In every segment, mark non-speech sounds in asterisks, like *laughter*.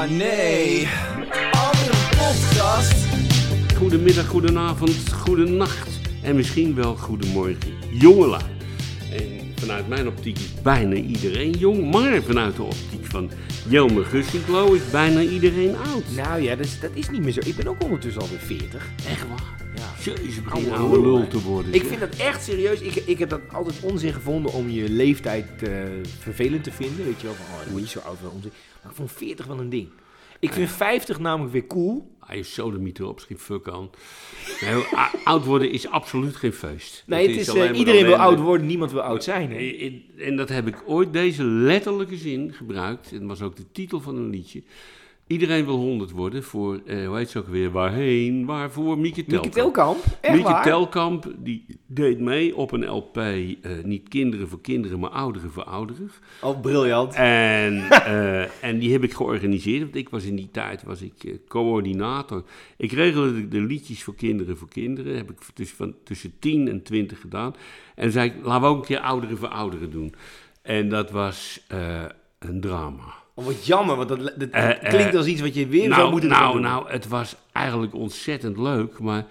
Oh nee. Andere podcast. Goedemiddag, goedenavond, goedenacht en misschien wel goedemorgen, jongelui. En vanuit mijn optiek is bijna iedereen jong, maar vanuit de optiek van Jelmer Gussinklo is bijna iedereen oud. Nou ja, dat is, dat is niet meer zo. Ik ben ook ondertussen alweer 40. Echt waar? Jezus, begin Oude lul, te worden. Ik vind dat echt serieus. Ik, ik heb dat altijd onzin gevonden om je leeftijd eh, vervelend te vinden. Weet je wel, van oh, dan moet je zo oud wel onzin. Maar ik vond 40 wel een ding. Ik vind 50 namelijk weer cool. Ah, je sodemieter op, geen fuck aan. Nee, oud worden is absoluut geen feest. Nee, het is, eh, iedereen wil oud worden, niemand wil oud zijn. Hè? En dat heb ik ooit deze letterlijke zin gebruikt. En dat was ook de titel van een liedje. Iedereen wil 100 worden voor, eh, hoe heet ze ook weer, waarheen, waarvoor? Mieke Telkamp. Mieke Telkamp, echt Mieke waar? Telkamp, die deed mee op een LP, eh, niet kinderen voor kinderen, maar ouderen voor ouderen. Oh, briljant. En, *laughs* eh, en die heb ik georganiseerd, want ik was in die tijd was ik, eh, coördinator. Ik regelde de, de liedjes voor kinderen voor kinderen, heb ik tussen, van, tussen 10 en 20 gedaan. En zei ik, laten we ook een keer ouderen voor ouderen doen. En dat was eh, een drama. Oh, wat jammer, want dat, dat Eh, eh, klinkt als iets wat je weer zou Nou, moeten gaan nou, doen. nou, het was eigenlijk ontzettend leuk, maar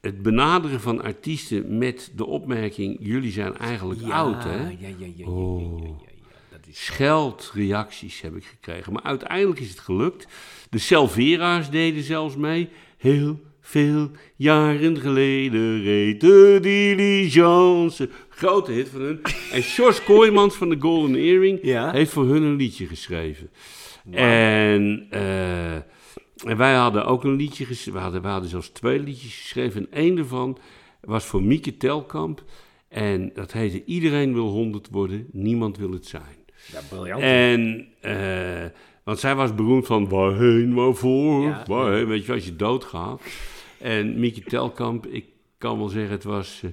het benaderen van artiesten met de opmerking, jullie zijn eigenlijk ja, oud, hè? Ja, ja, ja, ja, ja, Oh. ja, ja, ja, dat is... Scheldreacties heb ik gekregen. Maar uiteindelijk is het gelukt. De Selvera's deden zelfs mee. Heel veel jaren geleden reed de diligence. Grote hit van hun. En George Kooijmans van de Golden Earring Ja. heeft voor hun een liedje geschreven. En, eh, en wij hadden ook een liedje geschreven. We hadden, we hadden zelfs twee liedjes geschreven. En één daarvan was voor Mieke Telkamp. En dat heette Iedereen wil 100 worden, niemand wil het zijn. Ja, briljant. En, eh, want zij was beroemd van waarheen, waarvoor, Ja. waarheen, weet je, als je doodgaat. En Mieke Telkamp, ik kan wel zeggen, het was eh,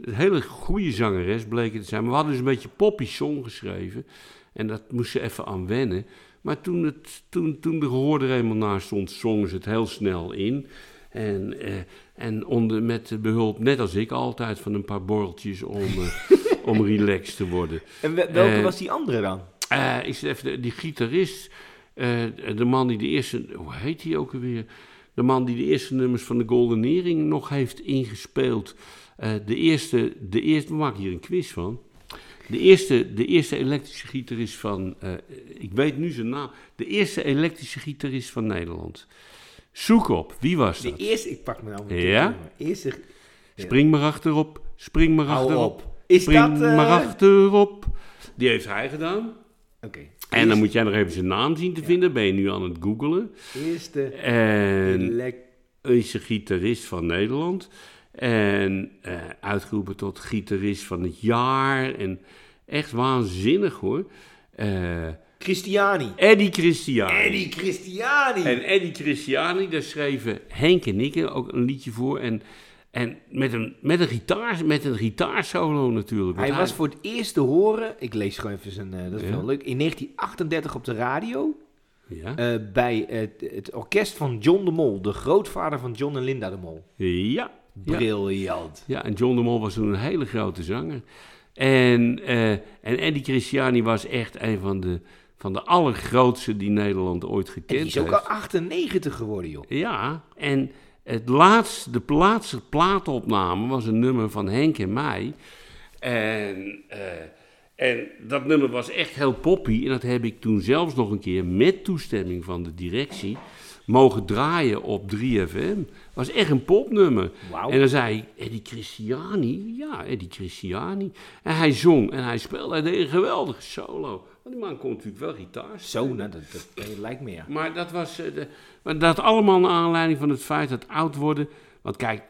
een hele goede zangeres, bleek het te zijn. Maar we hadden dus een beetje poppy song geschreven. En dat moest ze even aan wennen. Maar toen, het, toen, toen de gehoor er eenmaal naar stond, zongen ze het heel snel in. En, eh, en onder, met behulp, net als ik altijd, van een paar borreltjes om, eh, *laughs* om relaxed te worden. En we- welke was die andere dan? Eh, ik even, die gitarist, de man die de eerste, hoe heet hij ook alweer? De man die de eerste nummers van de Golden Earring nog heeft ingespeeld. Eh, de eerste, de eerste, we maken hier een quiz van. De eerste, de eerste elektrische gitarist van, eh, ik weet nu zijn naam, de eerste elektrische gitarist van Nederland. Zoek op, wie was De dat? eerste, ik pak me nou meteen. Ja? Eerste, Spring maar achterop, spring maar Hou achterop. op. Is spring dat, eh, maar achterop. Die heeft hij gedaan. oké. En dan moet jij nog even zijn naam zien te vinden. Ben je nu aan het googelen. Eerste En is een gitarist van Nederland. En eh, uitgeroepen tot gitarist van het jaar. En echt waanzinnig hoor. Eh Christiani. Eddie Christiani. Eddie Christiani. En Eddie Christiani, daar schreven Henk en ik ook een liedje voor. En, en met, een, met, een gitaar, met een gitaarsolo natuurlijk. Hij was voor het eerst te horen, ik lees gewoon even zijn, eh, dat is Ja. wel leuk, in 1938 op de radio Ja, eh, bij het, het orkest van John de Mol, de grootvader van John en Linda de Mol. ja. ja. Briljant. Ja, en John de Mol was toen een hele grote zanger. En, eh, en Eddie Christiani was echt een van de, van de allergrootste die Nederland ooit En gekend die is ook heeft. al 98 geworden, joh. Ja, en het laatste, de laatste plaatopname was een nummer van Henk en mij. En, eh, en dat nummer was echt heel poppy. En dat heb ik toen zelfs nog een keer met toestemming van de directie mogen draaien op 3FM. was echt een popnummer. En dan zei ik, Eddie Christiani? Ja, Eddie Christiani. En hij zong en hij speelde. Hij deed een geweldige solo. Want die man kon natuurlijk wel gitaar Zo, nou, dat, dat, dat lijkt me ja. maar dat was eh, de, maar dat allemaal naar aanleiding van het feit dat oud worden. Want kijk,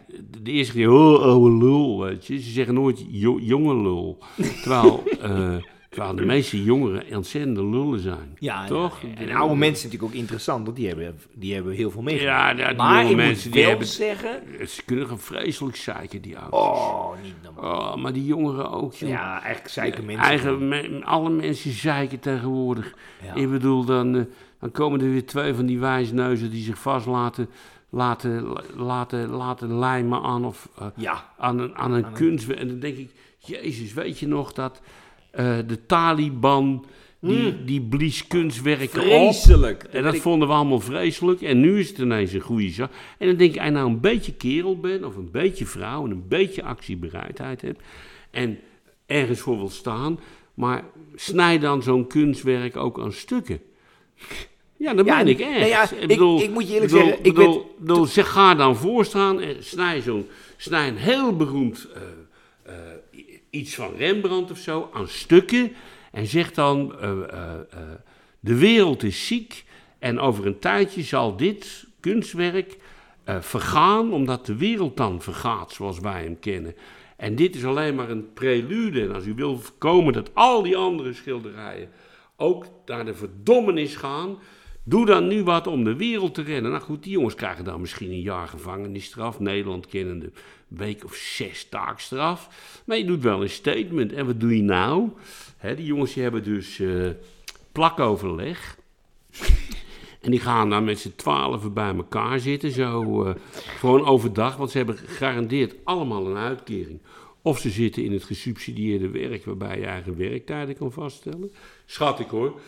de, eerste keer, oh, oude lul, weet je. Ze zeggen nooit jo- jonge lul. *laughs* Terwijl, eh, terwijl de meeste jongeren ontzettende lullen zijn. Ja, toch? ja, ja. En oude mensen natuurlijk ook interessant, want die hebben, die hebben heel veel meegemaakt. ja, die maar ik mensen die hebben. zeggen... Ze kunnen vreselijk zeiken, die ouders. Oh, niet normaal. Oh, maar die jongeren ook, joh. Ja, eigenlijk zeiken mensen. Eigen, me- alle mensen zeiken tegenwoordig. Ik bedoel, dan, eh, dan komen er weer twee van die wijsneuzen die zich vast laten, laten, laten, lijmen aan, of, eh, Ja. aan een, aan een kunst. En dan denk ik, jezus, weet je nog dat eh, de Taliban die, die blies kunstwerken op. Vreselijk. En dat vonden we allemaal vreselijk. En nu is het ineens een goede zaak. En dan denk ik, als je nou een beetje kerel bent, of een beetje vrouw, en een beetje actiebereidheid hebt, en ergens voor wil staan, maar snij dan zo'n kunstwerk ook aan stukken. Ja, dat Ja, ben ik echt. ja, ik- ik moet je eerlijk bedoel, zeggen, ik bedoel, bedoel, zeg, ga dan voorstaan en snij, zo'n, snij een heel beroemd eh, eh, iets van Rembrandt of zo aan stukken. En zeg dan, eh, eh, eh, de wereld is ziek en over een tijdje zal dit kunstwerk vergaan, omdat de wereld dan vergaat zoals wij hem kennen. En dit is alleen maar een prelude. En als u wil voorkomen dat al die andere schilderijen ook naar de verdommenis gaan, doe dan nu wat om de wereld te rennen. Nou goed, die jongens krijgen dan misschien een jaar gevangenisstraf. Nederland kennende week of zes taakstraf. Maar je doet wel een statement. En wat doe je nou? Hè, die jongens hebben dus eh, plakoverleg. *laughs* En die gaan dan met z'n twaalfen bij elkaar zitten, zo eh, gewoon overdag. Want ze hebben gegarandeerd allemaal een uitkering. Of ze zitten in het gesubsidieerde werk, waarbij je eigen werktijden kan vaststellen. Schat ik hoor.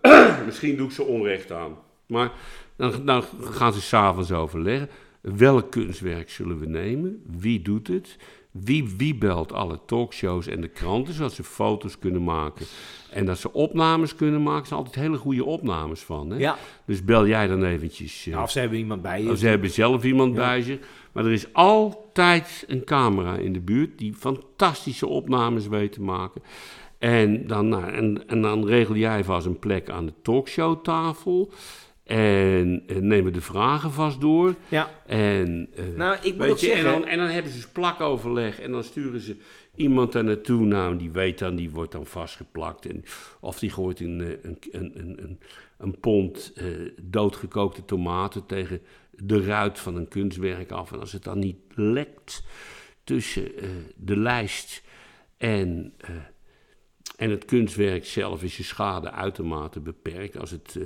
*clears throat* Misschien doe ik ze onrecht aan. Maar dan, dan gaan ze s'avonds overleggen. Welk kunstwerk zullen we nemen? Wie doet het? Wie, wie belt alle talkshows en de kranten, zodat ze foto's kunnen maken. En dat ze opnames kunnen maken. Er zijn altijd hele goede opnames van. Hè? Ja. Dus bel jij dan eventjes. eh, Ja, of ze hebben iemand bij je. of ze hebben zelf iemand bij zich. Maar er is altijd een camera in de buurt die fantastische opnames weet te maken. En dan, nou, en, en dan regel jij vast een plek aan de talkshowtafel. En eh, nemen de vragen vast door. Ja. En, eh, Nou, ik moet weet ook je, en, zeggen- dan, en dan hebben ze dus plakoverleg. En dan sturen ze iemand daar naartoe. Nou, die weet dan, die wordt dan vastgeplakt. En, of die gooit een, eh, een, een, een, een, een pond eh, doodgekookte tomaten tegen de ruit van een kunstwerk af. En als het dan niet lekt tussen eh, de lijst en, eh, en het kunstwerk zelf, is je schade uitermate beperkt. Als het,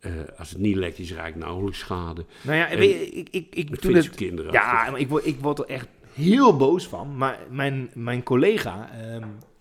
eh, als het niet lekt, is eigenlijk nauwelijks schade. Nou ja, En- je, ik, ik, ik Dat kinderachtig. Ja, maar ik word, ik word er echt heel boos van. Maar mijn, mijn collega,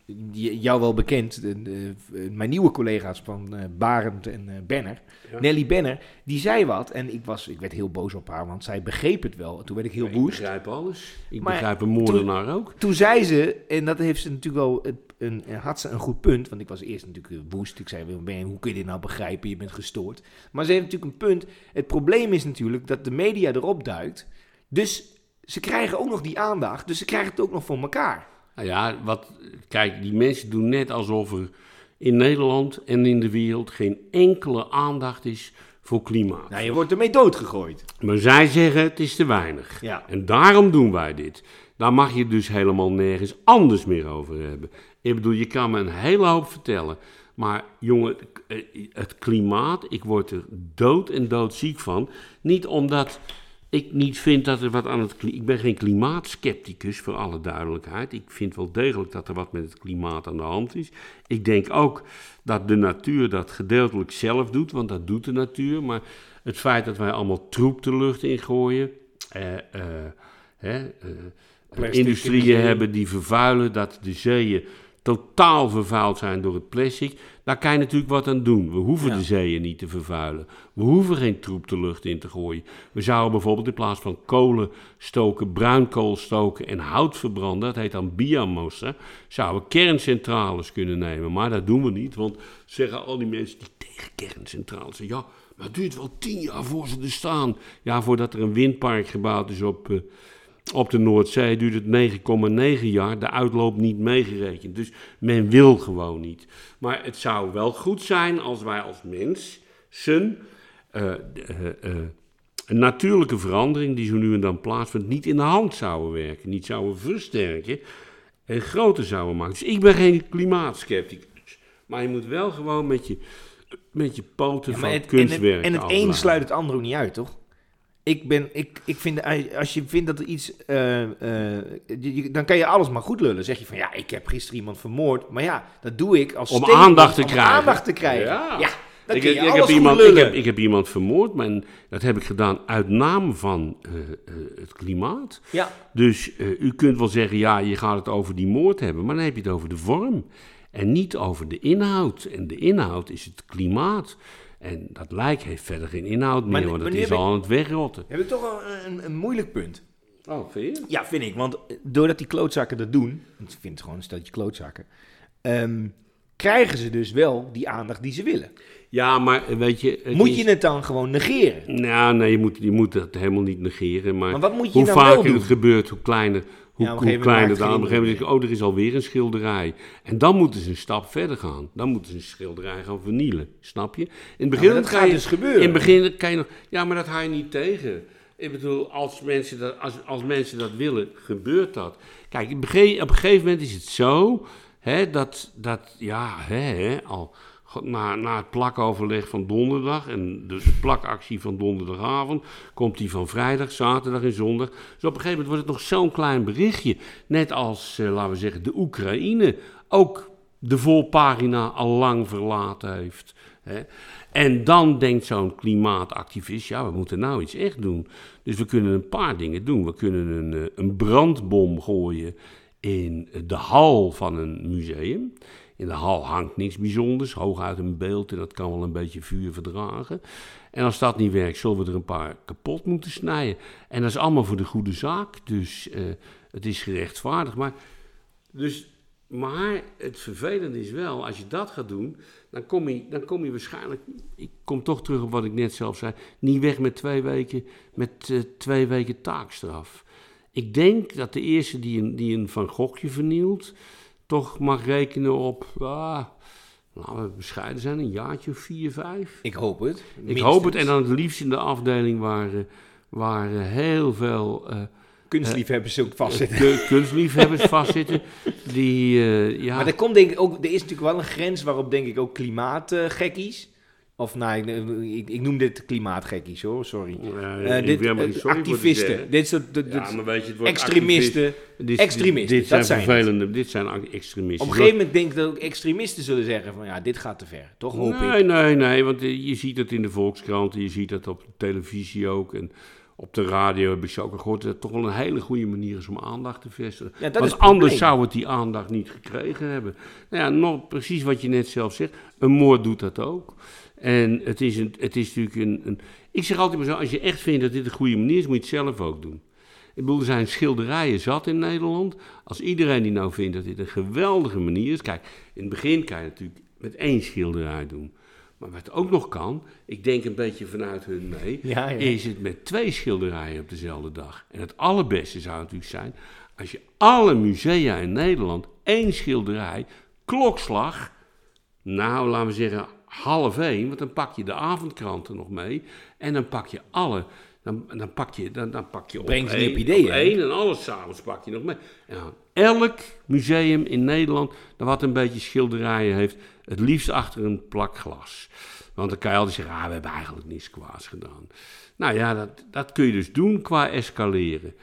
die- jou wel bekend, de, de- mijn nieuwe collega's van eh, Barend en eh, Benner, Ja. Nelly Benner, die zei wat. En ik, was, ik werd heel boos op haar, want zij begreep het wel. Toen werd ik heel Ik woest. begrijp alles. Ik Maar begrijp een moordenaar ook. Toen zei ze, en dat heeft ze natuurlijk wel, een, had ze een goed punt, want ik was eerst natuurlijk eh, woest. Ik zei, hoe kun je dit nou begrijpen? Je bent gestoord. Maar ze heeft natuurlijk een punt. Het probleem is natuurlijk dat de media erop duikt. Dus ze krijgen ook nog die aandacht, dus ze krijgen het ook nog voor elkaar. Nou ja, wat, kijk, die mensen doen net alsof er in Nederland en in de wereld geen enkele aandacht is voor klimaat. Nou, je wordt ermee doodgegooid. Maar zij zeggen het is te weinig. Ja. En daarom doen wij dit. Daar mag je dus helemaal nergens anders meer over hebben. Ik bedoel, je kan me een hele hoop vertellen. Maar jongen, eh, het klimaat, ik word er dood en doodziek van. Niet omdat ik niet vind dat er wat aan het klimaat... Ik ben geen klimaatskepticus, voor alle duidelijkheid. Ik vind wel degelijk dat er wat met het klimaat aan de hand is. Ik denk ook dat de natuur dat gedeeltelijk zelf doet, want dat doet de natuur. Maar het feit dat wij allemaal troep de lucht ingooien... eh, eh, hè, eh, industrieën hebben die vervuilen, dat de zeeën totaal vervuild zijn door het plastic. Daar kan je natuurlijk wat aan doen. We hoeven Ja. de zeeën niet te vervuilen. We hoeven geen troep de lucht in te gooien. We zouden bijvoorbeeld in plaats van kolen stoken, bruinkool stoken en hout verbranden, dat heet dan biomassa, zouden we kerncentrales kunnen nemen. Maar dat doen we niet, want zeggen al die mensen die tegen kerncentrales zijn, ja, maar het duurt wel tien jaar voor ze er staan. Ja, voordat er een windpark gebouwd is op... eh, op de Noordzee duurt het 9,9 jaar, de uitloop niet meegerekend. Dus men wil gewoon niet. Maar het zou wel goed zijn als wij als mensen eh, eh, eh, een natuurlijke verandering die zo nu en dan plaatsvindt, niet in de hand zouden werken, niet zouden versterken en groter zouden maken. Dus ik ben geen klimaatskepticus. Maar je moet wel gewoon met je, met je poten Ja, van het- kunstwerk En het, en het een sluit het ander ook niet uit, toch? Ik ben, ik, ik vind, als je vindt dat er iets, eh, eh, je- dan kan je alles maar goed lullen. Zeg je van, ja, ik heb gisteren iemand vermoord. Maar ja, dat doe ik als Om statement aandacht te om krijgen. aandacht te krijgen. Ja. Ja, dan ik, kun je ik, alles heb iemand, ik, heb, ik heb iemand vermoord, maar dat heb ik gedaan uit naam van eh, eh, het klimaat. ja. Dus eh, u kunt wel zeggen, ja, je gaat het over die moord hebben, maar dan heb je het over de vorm. En niet over de inhoud. En de inhoud is het klimaat. En dat lijk heeft verder geen inhoud meer, want het is al aan het wegrotten. Heb ik toch een, een, moeilijk punt. Oh, vind je? Ja, vind ik. Want doordat die klootzakken dat doen, want ik vind het gewoon een steltje klootzakken, ehm, krijgen ze dus wel die aandacht die ze willen. Ja, maar eh, weet je... Moet is- je het dan gewoon negeren? Nou, nee, je moet, je moet het helemaal niet negeren. Maar, Maar wat moet je hoe wel vaker doen? het gebeurt, hoe kleiner, hoe, Ja, hoe het Op een gegeven moment denk ik, oh, er is alweer een schilderij. En dan moeten ze een stap verder gaan. Dan moeten ze een schilderij gaan vernielen. Snap je? In het begin maar dat kan gaat je, dus gebeuren. In het begin kan je nog... Ja, maar dat ga je niet tegen. Ik bedoel, als mensen dat, als, als mensen dat willen, gebeurt dat. Kijk, in het begin- op een gegeven moment is het zo... Hè, dat, dat, ja, hè, hè, al na, na het plakoverleg van donderdag en de, de plakactie van donderdagavond, komt die van vrijdag, zaterdag en zondag. Dus op een gegeven moment wordt het nog zo'n klein berichtje. Net als, eh, laten we zeggen, de Oekraïne ook de volpagina al lang verlaten heeft. Hè. En dan denkt zo'n klimaatactivist, ja, we moeten nou iets echt doen. Dus we kunnen een paar dingen doen. We kunnen een, eh, een brandbom gooien in de hal van een museum. In de hal hangt niks bijzonders, hooguit een beeld en dat kan wel een beetje vuur verdragen. En als dat niet werkt, zullen we er een paar kapot moeten snijden. En dat is allemaal voor de goede zaak, dus eh, het is gerechtvaardigd. Maar, dus, maar het vervelende is wel, als je dat gaat doen, dan kom, je, dan kom je waarschijnlijk, ik kom toch terug op wat ik net zelf zei, niet weg met twee weken, met eh, twee weken taakstraf. Ik denk dat de eerste die een, die een Van Gogje vernielt, toch mag rekenen op, ah, laten we bescheiden zijn, een jaartje of vier, vijf. Ik hoop het. Ik hoop het, en dan het liefst in de afdeling waar, eh, waar eh, heel veel eh, Kunstliefhebbers ook vastzitten. ku- kunstliefhebbers *laughs* vastzitten. Die, ja, Maar er, komt denk ik ook, er is natuurlijk wel een grens waarop denk ik ook klimaatgekkies... Of nou, ik, ik, ik noem dit klimaatgekkies hoor, sorry. Ja, dit, niet eh, sorry activisten, dit soort dit- Ja, maar weet je, het extremisten. dit- extremisten, Dit, dat zijn vervelende, dit zijn extremisten. Op een gegeven moment denk ik dat ook extremisten zullen zeggen van ja, dit gaat te ver. Toch hoop nee, ik. nee, nee, want eh, je ziet het in de Volkskrant, je ziet het op de televisie ook. En op de radio heb ik ze ook gehoord dat het toch wel een hele goede manier is om aandacht te vestigen. Ja, dat is Want anders zou het die aandacht niet gekregen hebben. Nou ja, nog precies wat je net zelf zegt. Een moord doet dat ook. En het is, een, het is natuurlijk een, een... Ik zeg altijd maar zo, als je echt vindt dat dit een goede manier is, moet je het zelf ook doen. Ik bedoel, er zijn schilderijen zat in Nederland. Als iedereen die nou vindt dat dit een geweldige manier is... Kijk, in het begin kan je natuurlijk met één schilderij doen. Maar wat ook nog kan, ik denk een beetje vanuit hun mee... Ja, ja. is het met twee schilderijen op dezelfde dag. En het allerbeste zou natuurlijk zijn... als je alle musea in Nederland één schilderij, klokslag... Nou, laten we zeggen half één, want dan pak je de avondkranten nog mee. En dan pak je alle. Dan, dan, pak, je, dan, dan pak je op ze niet één, op ideeën, hè? één en alles s'avonds pak je nog mee. En elk museum in Nederland dat wat een beetje schilderijen heeft, het liefst achter een plak glas. Want dan kan je altijd zeggen, ah, we hebben eigenlijk niets kwaads gedaan. Nou ja, dat, dat kun je dus doen qua escaleren.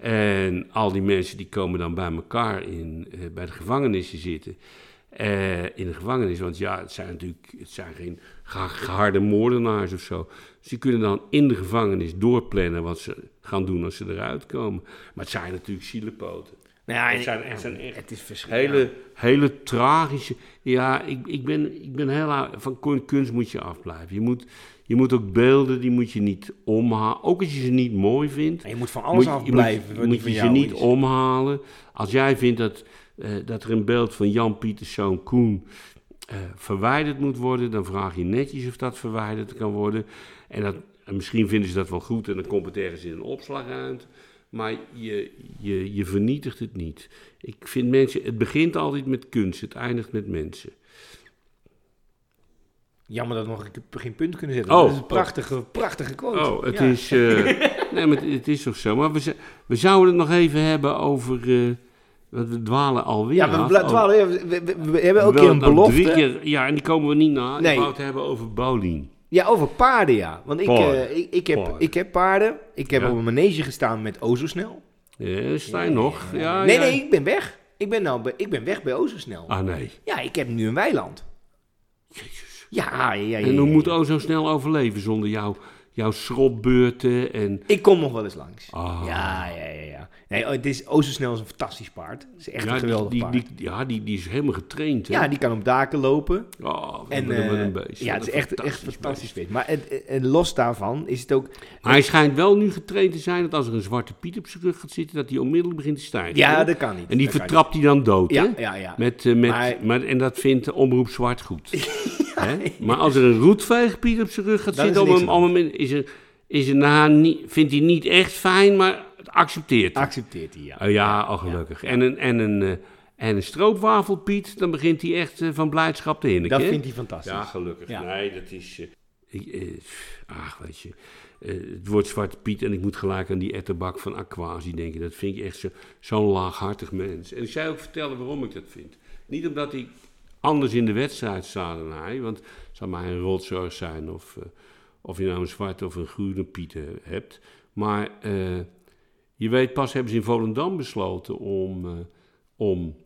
En al die mensen die komen dan bij elkaar in, eh, bij de gevangenissen zitten. Eh, in de gevangenis, want ja, het zijn natuurlijk het zijn geen ge- geharde moordenaars of zo. Dus die kunnen dan in de gevangenis doorplannen wat ze gaan doen als ze eruit komen. Maar het zijn natuurlijk zielepoten. Nou ja, Het zijn, het zijn echt het is verschrikkelijk. hele, hele tragische... Ja, ik, ik, ben, ik ben heel... Van kun- kunst moet je afblijven. Je moet, je moet ook beelden, die moet je niet omhalen. Ook als je ze niet mooi vindt. En je moet van alles moet, afblijven Je moet, je jou ze niet is. omhalen. Als jij vindt dat, eh, dat er een beeld van Jan Pieterszoon Koen eh, verwijderd moet worden, dan vraag je netjes of dat verwijderd kan worden. En, dat, en misschien vinden ze dat wel goed en dan komt het ergens in een opslagruimte. Maar je, je, je vernietigt het niet. Ik vind mensen, het begint altijd met kunst, het eindigt met mensen. Jammer dat we nog ik heb geen punt kunnen zetten. Oh, dat is een prachtige, prachtige quote. Oh, het Ja. is. eh, *laughs* nee, maar het, het is toch zo. Maar we, we zouden het nog even hebben over. eh, we dwalen alweer. Ja, we, Oh, dwalen, ja, we, we- hebben keer een dan drie belofte. keer- ja, en die komen we niet na. Nee. Ik wou het hebben over bowling. Ja, over paarden, ja. Want ik, Paarden. eh, ik, ik, heb, Paarden. ik heb paarden. Ik heb Ja. op een manege gestaan met Ozosnel. Ja, sta je nog? Ja, nee, ja. nee, ik ben weg. Ik ben, nou, ik ben weg bij Ozosnel. Ah, nee. Ja, ik heb nu een weiland. Jezus. Ja, ja, ja. ja, En hoe ja. moet O zo snel overleven zonder jou, jouw schropbeurten en... Ik kom nog wel eens langs. Ah. Ja, ja, ja, ja. Nee, oh, het is oh zo snel als een fantastisch paard. Het is echt ja, een geweldig die, paard. die, ja, die, die is helemaal getraind. Hè? ja, die kan op daken lopen. Oh, En, een, eh, een beest. ja, het is echt, echt fantastisch beest. Maar het, en los daarvan is het ook... Maar hij schijnt wel nu getraind te zijn dat als er een zwarte piet op zijn rug gaat zitten, dat hij onmiddellijk begint te stijgen. Ja, hè? dat kan niet. En die vertrapt hij dan dood, niet. hè? Ja, ja, ja. Met, eh, met, Maar- maar, en dat vindt de omroep zwart goed. *laughs* Hè? Maar als er een roetveegpiet op zijn rug gaat Dan is zitten, er om niks hem, om hem in- is er, is er nou niet, vindt hij niet echt fijn, maar het accepteert hij. Accepteert hij, ja. Oh ja, al gelukkig. En een, en een, eh, en een stroopwafelpiet, dan begint hij echt eh, van blijdschap te hinniken. Dat hè? vindt hij fantastisch. Ja, gelukkig. Ja. Nee, dat is... eh, ik, eh, ach, weet je. eh, het wordt Zwarte Piet en ik moet gelijk aan die ettenbak van Aquasi denken. Dat vind ik echt zo- zo'n laaghartig mens. En ik zou ook vertellen waarom ik dat vind. Niet omdat ik anders in de wedstrijd hij. Want het zou mij een rotzorg zijn of, eh, of je nou een zwarte of een groene Piet hebt. Maar eh, je weet, pas hebben ze in Volendam besloten om, eh, om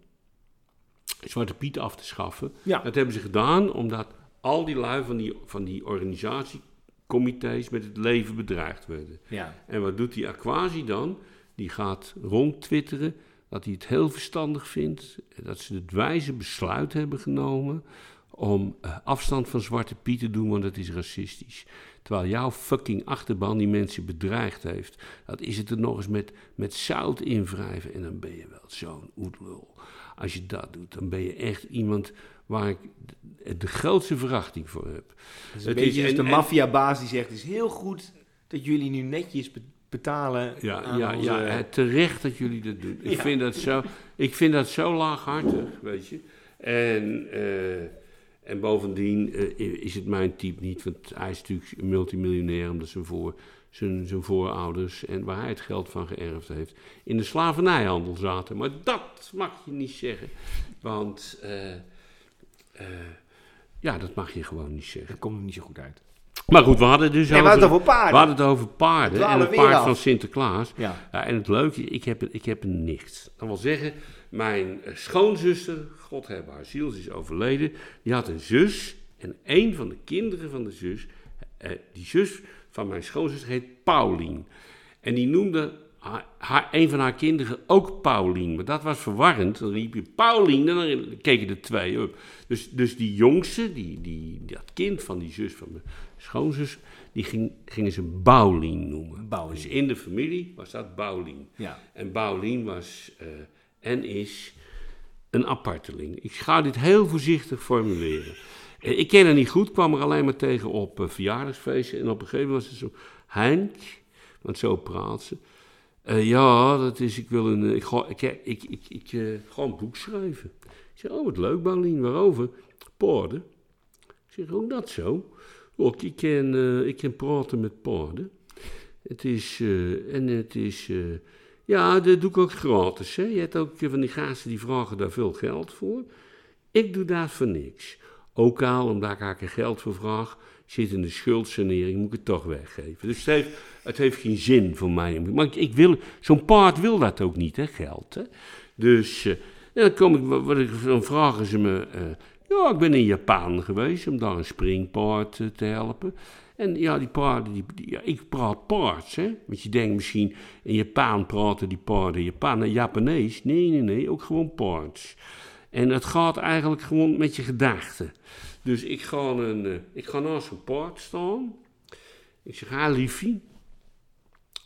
Zwarte Piet af te schaffen. Ja. Dat hebben ze gedaan omdat al die lui van die, van die organisatiecomité's met het leven bedreigd werden. Ja. En wat doet die Aquasi dan? Die gaat rondtwitteren dat hij het heel verstandig vindt, dat ze het wijze besluit hebben genomen om eh, afstand van Zwarte Piet te doen, want dat is racistisch. Terwijl jouw fucking achterban die mensen bedreigd heeft. Dat is het er nog eens met, met zout invrijven en dan ben je wel zo'n oetlul. Als je dat doet, dan ben je echt iemand waar ik de, de grootste verachting voor heb. Een Het is- dus en- de maffiabaas die zegt, het is heel goed dat jullie nu netjes betalen Ja, ja, onze... ja eh, terecht dat jullie dat doen. Ik, Ja. vind, dat zo, ik vind dat zo laaghartig, weet je. En, eh, en bovendien eh, is het mijn type niet, want hij is natuurlijk een multimiljonair omdat zijn, voor, zijn, zijn voorouders en waar hij het geld van geërfd heeft, in de slavernijhandel zaten. Maar dat mag je niet zeggen, want eh, eh, ja, dat mag je gewoon niet zeggen. Dat komt er niet zo goed uit. Maar goed, we hadden dus Nee, we over, hadden het over paarden. we hadden het over paarden en het weer paard af. van Sinterklaas. Ja. Ja, en het leuke, ik heb, een- ik heb een nicht. Dat wil zeggen, mijn eh, schoonzuster, God heb haar ziel, ze is overleden, die had een zus. En een van de kinderen van de zus, eh, die zus van mijn schoonzuster heet Paulien. En die noemde haar, haar- een van haar kinderen ook Paulien. Maar dat was verwarrend. Dan riep je Paulien en dan keken er twee op. Dus, dus die jongste, die, die, dat kind van die zus van mijn schoonzus, die ging, gingen ze Baulien noemen. Baulien. Dus in de familie was dat Baulien. Ja. En Baulien was eh, en is een aparteling. Ik ga dit heel voorzichtig formuleren. Eh, ik ken haar niet goed, kwam er alleen maar tegen op eh, verjaardagsfeesten. En op een gegeven moment was ze zo, Henk, want zo praat ze. Ja, dat is, ik wil een, ik ga, ik, ik, ik, ik, ga een boek schrijven. Ik zeg, oh wat leuk Baulien, waarover? Paarden. Ik zeg, hoe dat zo? Ook, ik ken, eh, ik ken praten met paarden. Het is, eh, en het is, eh, ja, dat doe ik ook gratis. Hè? Je hebt ook van die gasten die vragen daar veel geld voor. Ik doe dat voor niks. Ook al, omdat ik haar geld voor vraag, zit in de schuldsanering, moet ik het toch weggeven. Dus het heeft, het heeft geen zin voor mij. Maar ik, ik wil, zo'n paard wil dat ook niet, hè, geld. Hè? Dus dan, kom ik, wat, dan vragen ze me, ja, ik ben in Japan geweest om daar een springpaard eh, te helpen. En ja, die paarden, die, ja, ik praat paards, hè. Want je denkt misschien, in Japan praten die paarden Japan, Japanees. Nee, nee, nee, ook gewoon paards. En het gaat eigenlijk gewoon met je gedachten. Dus ik ga, een, eh, ik ga naast een paard staan. Ik zeg, ha liefie,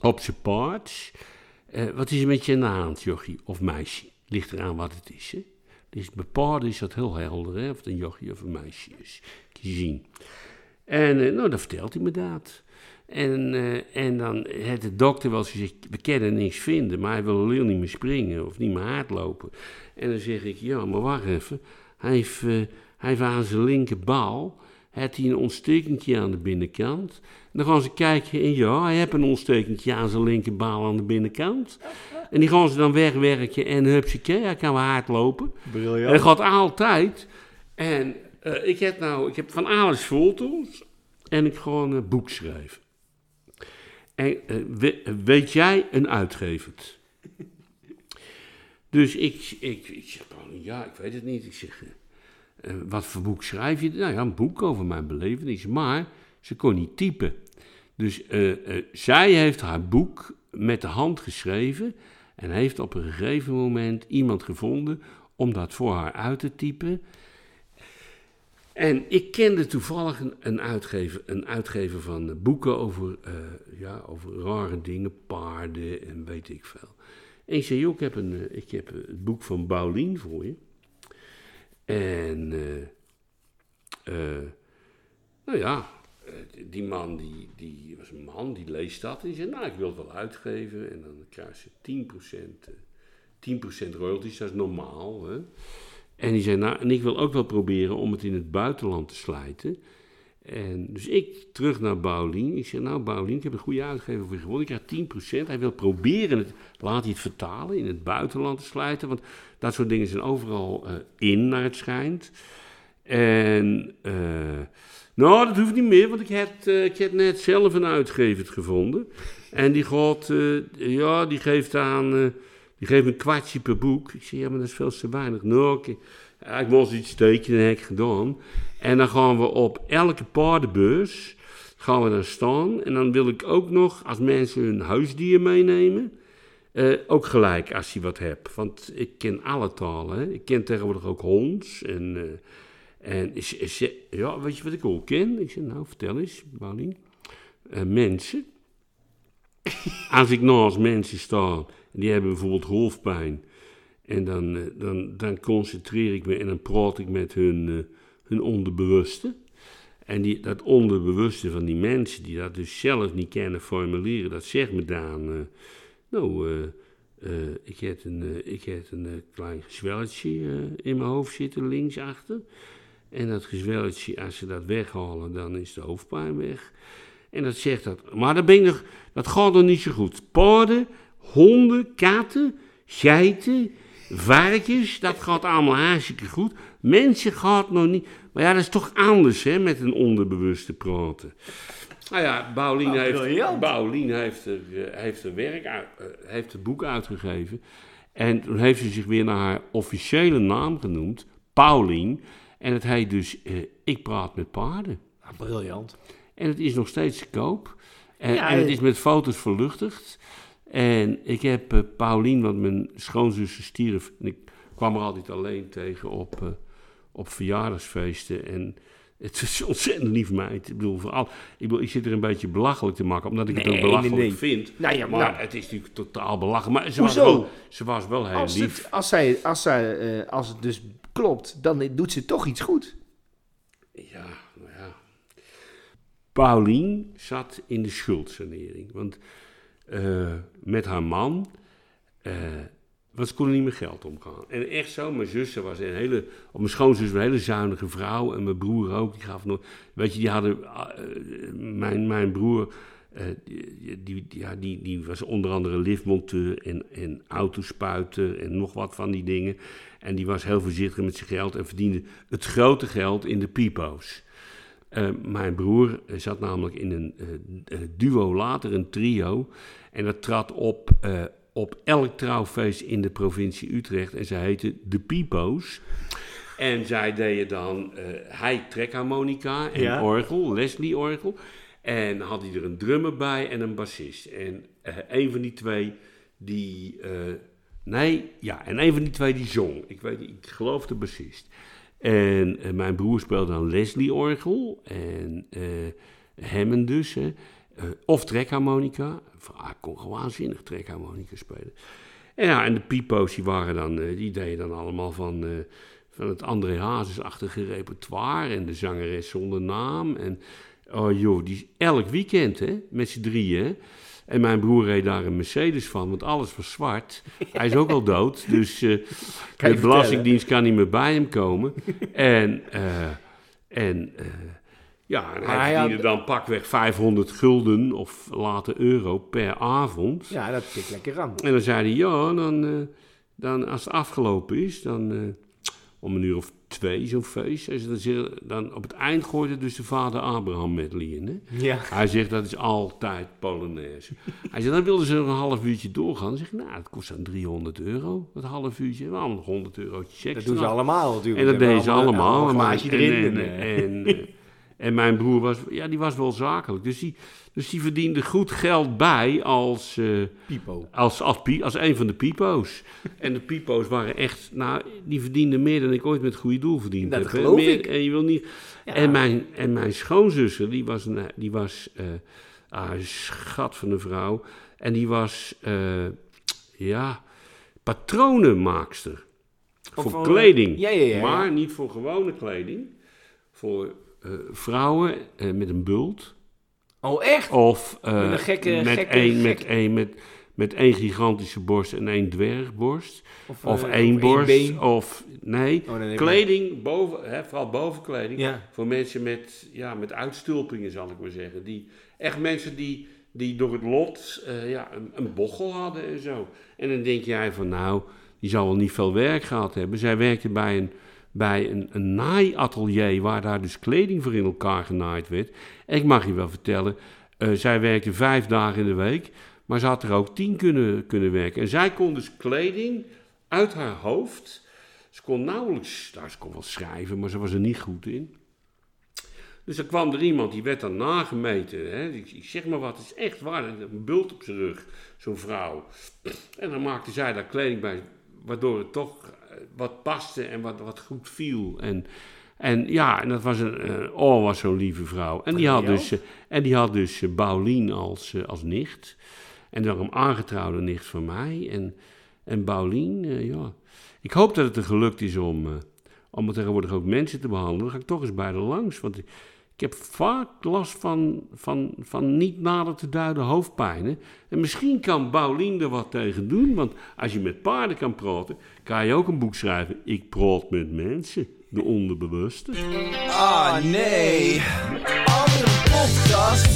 op zijn paard. Eh, wat is er met je aan de hand, jochie of meisje? Ligt eraan wat het is, hè. Dus bij paarden is dat heel helder, hè, of een jochie of een meisje is. Zien. En eh, nou, dan vertelt hij me dat. En, eh, en dan heeft de dokter wel gezegd, we kunnen niks vinden, maar hij wil alleen niet meer springen of niet meer hardlopen. En dan zeg ik, ja, maar wacht even. Hij heeft, eh, hij heeft aan zijn linkerbal, heeft hij een ontstekentje aan de binnenkant. En dan gaan ze kijken en ja, hij heeft een ontstekentje aan zijn linkerbal aan de binnenkant. En die gaan ze dan wegwerken en hupsakee, hij kan wel hardlopen. En dat gaat altijd. En eh, ik heb nou, ik heb van alles foto's en ik ga een boek schrijven. En eh, we- weet jij een uitgever? *laughs* Dus ik, ik, ik zeg, ja, ik weet het niet. Ik zeg, eh, eh, wat voor boek schrijf je? Nou ja, een boek over mijn belevenissen. Maar ze kon niet typen. Dus eh, eh, zij heeft haar boek met de hand geschreven en heeft op een gegeven moment iemand gevonden om dat voor haar uit te typen. En ik kende toevallig een, uitgever, een uitgever van eh, boeken over, eh, ja, over rare dingen, paarden en weet ik veel. En ik zei, ik heb, een, eh, ik heb het boek van Paulien voor je. En, eh, eh, nou ja, eh, die man, die, die was een man, die leest dat. En die zei, nou, ik wil het wel uitgeven. En dan krijg je 10%, eh 10% royalties, dat is normaal. Hè? En die zei, nou, en ik wil ook wel proberen om het in het buitenland te slijten. En dus ik terug naar Paulien. Ik zei, nou Paulien, ik heb een goede uitgever voor je gewonnen. Ik krijg 10%. Hij wil proberen, het, laat hij het vertalen, in het buitenland te slijten. Want dat soort dingen zijn overal eh, in, naar het schijnt. En, eh, nou, dat hoeft niet meer, want ik heb, eh, ik heb net zelf een uitgever gevonden. En die eh, ja, die geeft aan, die geeft een kwartje per boek. Ik zeg, ja, maar dat is veel te weinig. Nou. Ja, ik moest iets tekenen, heb ik gedaan. En dan gaan we op elke paardenbeurs, gaan we daar staan. En dan wil ik ook nog, als mensen hun huisdier meenemen, eh, ook gelijk als je wat hebt. Want ik ken alle talen. Hè. Ik ken tegenwoordig ook honds en... eh, en is, ja, weet je wat ik ook ken? Ik zeg, nou, vertel eens, Paulien. Eh, mensen. Als ik naast mensen sta, die hebben bijvoorbeeld hoofdpijn. En dan, eh, dan, dan concentreer ik me en dan praat ik met hun, hun onderbewuste. En die, dat onderbewuste van die mensen die dat dus zelf niet kunnen formuleren, dat zegt me dan, eh, nou, eh, eh, ik heb een, ik heb een klein gezwelletje in mijn hoofd zitten, linksachter. En dat gezwelletje, als ze dat weghalen, dan is de hoofdpijn weg. En dat zegt dat. Maar dan ben ik nog, dat gaat nog niet zo goed. Paarden, honden, katten, geiten, varkens, dat gaat allemaal hartstikke goed. Mensen gaat nog niet. Maar ja, dat is toch anders, hè, met een onderbewuste praten. Nou ja, Paulien Nou, heeft. Paulien heeft, er, eh, heeft er werk uit, eh, heeft het boek uitgegeven. En toen heeft ze zich weer naar haar officiële naam genoemd, Paulien. En het heet dus eh, Ik praat met paarden. Ah, briljant. En het is nog steeds te koop. En, Ja, en het is met foto's verluchtigd. En ik heb eh, Paulien, want mijn schoonzus stierf. En ik kwam er altijd alleen tegen op, eh, op verjaardagsfeesten. En het *laughs* is ontzettend lief meid. Ik bedoel, vooral, ik, bedoel, ik zit er een beetje belachelijk te maken, omdat ik het ook belachelijk nee, nee. vind. Nou ja, maar nou. het is natuurlijk totaal belachelijk. Maar ze was wel, ze was wel heel Als lief. het, als, zij, als, zij, eh, als het dus klopt, dan doet ze toch iets goed. Ja, nou ja. Paulien zat in de schuldsanering. Want eh, met haar man eh was kon er niet meer geld omgaan. En echt zo, mijn zuster was een hele, of mijn schoonzus was een hele zuinige vrouw. En mijn broer ook, die gaf nog, weet je, die hadden, eh, mijn, mijn broer, die, die- ja, die, die was onder andere liftmonteur en, en autospuiter en nog wat van die dingen. En die was heel voorzichtig met zijn geld en verdiende het grote geld in de pipo's. Eh, mijn broer eh, zat namelijk in een eh, duo, later een trio. En dat trad op op elk trouwfeest in de provincie Utrecht. En zij heette De Pipo's. En zij deden dan, hij trekharmonica en Ja. orgel, Leslie orgel. En had hij er een drummer bij en een bassist. En een van die twee, die... nee, ja, en een van die twee die zong. Ik weet niet, ik geloof de bassist. En eh, mijn broer speelde dan Leslie orgel en eh Hammond dus. Eh, of trekharmonica. Hij kon gewoon waanzinnig trekharmonica spelen. En ja, en de pipo's die waren dan, die deden dan allemaal van, van het André Hazes-achtige repertoire en de zangeres zonder naam. En oh joh, die elk weekend hè, met z'n drieën. En mijn broer reed daar een Mercedes van, want alles was zwart. *laughs* Hij is ook al dood, dus eh, Kan je de belastingdienst kan niet meer bij hem komen. *laughs* en eh, en eh, ja, en hij verdiende dan pakweg 500 gulden of later euro per avond. Ja, dat tikt lekker aan. En dan zei hij, ja, dan, eh, dan als het afgelopen is, dan eh, om een uur of twee zo'n feest. Zei, dan, op het eind gooide dus de vader Abraham in. Hè? Ja. Hij zegt, dat is altijd Polonaise. *laughs* Hij zegt, dan wilden ze nog een half uurtje doorgaan. Dan zeg ik, nou, dat kost dan 300 euro, dat half uurtje. Wel nog 100 eurotjes extra. Dat doen ze allemaal natuurlijk. En dat deden ze allemaal. Glaasje en, erin. En, en, en, eh, *laughs* En mijn broer was, ja, die was wel zakelijk. Dus die, dus die verdiende goed geld bij als, eh, Pipo. als, als, als een van de pipo's. *laughs* En de pipo's waren echt, nou, die verdienden meer dan ik ooit met goede doel verdiend Dat heb. geloof Meer- ik. En je wil niet... Ja. En, mijn, en mijn schoonzuster, die was een, die was, eh, ah, een schat van een vrouw. En die was, eh, ja, patronenmaakster. Of voor voor, kleding. ja, ja. Maar niet voor gewone kleding. Voor eh, vrouwen eh, met een bult. Oh, echt? Of eh, Met een gekke- met, gekke- één, met, één, met, met één gigantische borst en één dwergborst. Of eh, één borst. of nee, Oh, nee, kleding, boven, hè, vooral bovenkleding. Ja. Voor mensen met, ja, met uitstulpingen, zal ik maar zeggen. Die, echt mensen die, die door het lot eh, ja, een, een bochel hadden en zo. En dan denk jij van, nou, die zal wel niet veel werk gehad hebben. Zij werkte bij een, bij een, een naaiatelier waar daar dus kleding voor in elkaar genaaid werd. Ik mag je wel vertellen, eh, zij werkte vijf dagen in de week, maar ze had er ook tien kunnen, kunnen werken. En zij kon dus kleding uit haar hoofd. Ze kon nauwelijks, nou, ze kon wel schrijven, maar ze was er niet goed in. Dus er kwam er iemand, die werd dan nagemeten. Hè? Ik zeg maar wat, het is echt waar. Een bult op zijn rug, zo'n vrouw. En dan maakte zij daar kleding bij, waardoor het toch eh, wat paste en wat, wat goed viel. En, en ja, en dat was een, eh, oh, was zo'n lieve vrouw. En die had dus, eh, en die had dus Paulien als, als nicht. En een aangetrouwde nicht van mij. En, en Paulien, eh, ja. Ik hoop dat het er gelukt is om, om tegenwoordig ook mensen te behandelen. Dan ga ik toch eens bij de langs. Want ik, heb vaak last van, van, van niet nader te duiden hoofdpijnen. En misschien kan Paulien er wat tegen doen. Want als je met paarden kan praten, kan je ook een boek schrijven. Ik praat met mensen, de onderbewuste. Ah nee, andere podcast.